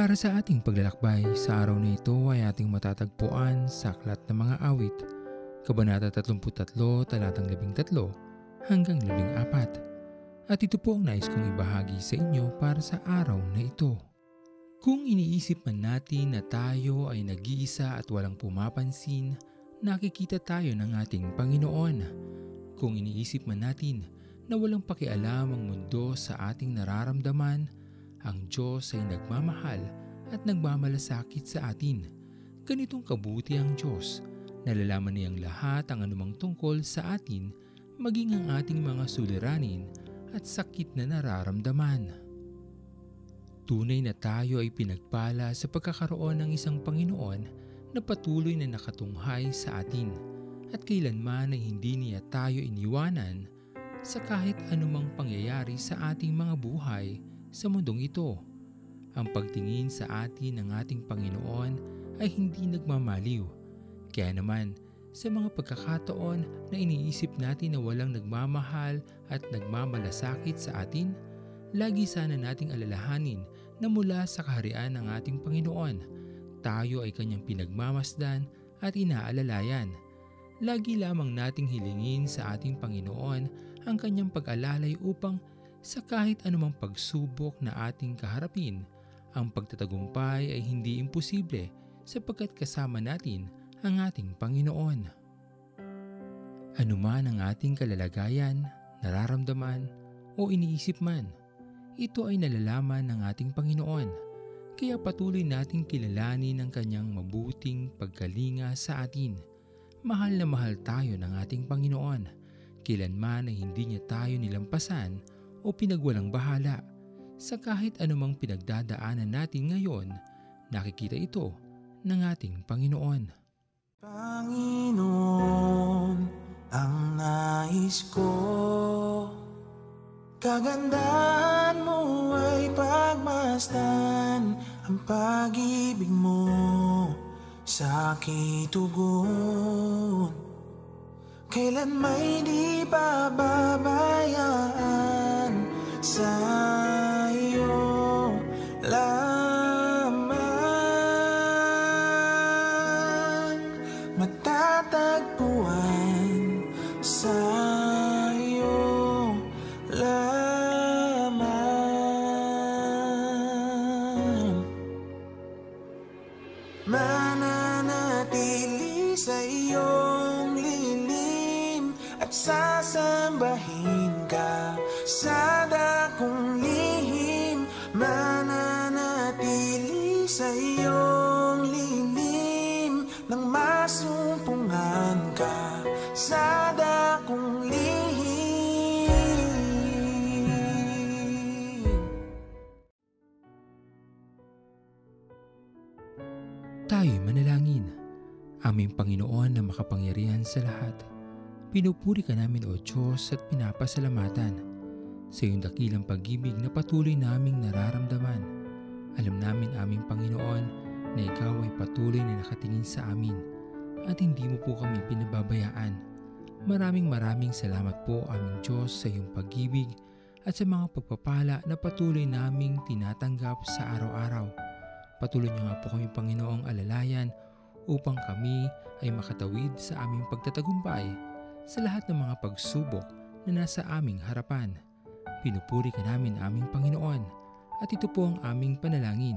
Para sa ating paglalakbay, sa araw na ito ay ating matatagpuan sa Aklat ng Mga Awit, Kabanata 33, talatang 13 hanggang 14. At ito po ang nais kong ibahagi sa inyo para sa araw na ito. Kung iniisip man natin na tayo ay nag-iisa at walang pumapansin, nakikita tayo ng ating Panginoon. Kung iniisip man natin na walang pakialam ang mundo sa ating nararamdaman, ang Diyos ay nagmamahal at nagmamalasakit sa atin. Ganitong kabuti ang Diyos. Nalalaman niyang lahat ang anumang tungkol sa atin, maging ang ating mga suliranin at sakit na nararamdaman. Tunay na tayo ay pinagpala sa pagkakaroon ng isang Panginoon na patuloy na nakatunghay sa atin at kailanman ay hindi niya tayo iniwanan sa kahit anumang pangyayari sa ating mga buhay sa mundong ito. Ang pagtingin sa atin ng ating Panginoon ay hindi nagmamaliw. Kaya naman, sa mga pagkakataon na iniisip natin na walang nagmamahal at nagmamalasakit sa atin, lagi sana nating alalahanin na mula sa kaharian ng ating Panginoon, tayo ay kanyang pinagmamasdan at inaalalayan. Lagi lamang nating hilingin sa ating Panginoon ang kanyang pag-alalay upang sa kahit anumang pagsubok na ating kaharapin, ang pagtatagumpay ay hindi imposible sapagkat kasama natin ang ating Panginoon. Ano man ang ating kalalagayan, nararamdaman o iniisip man, ito ay nalalaman ng ating Panginoon. Kaya patuloy nating kilalanin ang kanyang mabuting pagkalinga sa atin. Mahal na mahal tayo ng ating Panginoon. Kailanman ay hindi niya tayo nilampasan o pinagwalang bahala. Sa kahit anumang pinagdadaanan natin ngayon, nakikita ito ng ating Panginoon. Panginoon, ang nais ko Kagandahan mo ay pagmasdan Ang pag-ibig mo sa aking tugon Kailan may di pababayaan sa iyo lamang. Matatagpuan sa iyo lamang. Mananatili sa At sasambahin ka sa sa iyong lilim Nang masumpungan ka sa dakong lihim Tayo'y manalangin. Aming Panginoon na makapangyarihan sa lahat. Pinupuri ka namin o Diyos at pinapasalamatan sa iyong dakilang pag-ibig na patuloy naming nararamdaman. Alam namin aming Panginoon na ikaw ay patuloy na nakatingin sa amin at hindi mo po kami pinababayaan. Maraming maraming salamat po aming Diyos sa iyong pag-ibig at sa mga pagpapala na patuloy naming tinatanggap sa araw-araw. Patuloy niyo nga po kami Panginoong alalayan upang kami ay makatawid sa aming pagtatagumpay sa lahat ng mga pagsubok na nasa aming harapan. Pinupuri ka namin aming Panginoon at ito po ang aming panalangin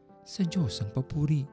sa Diyos ang papuri.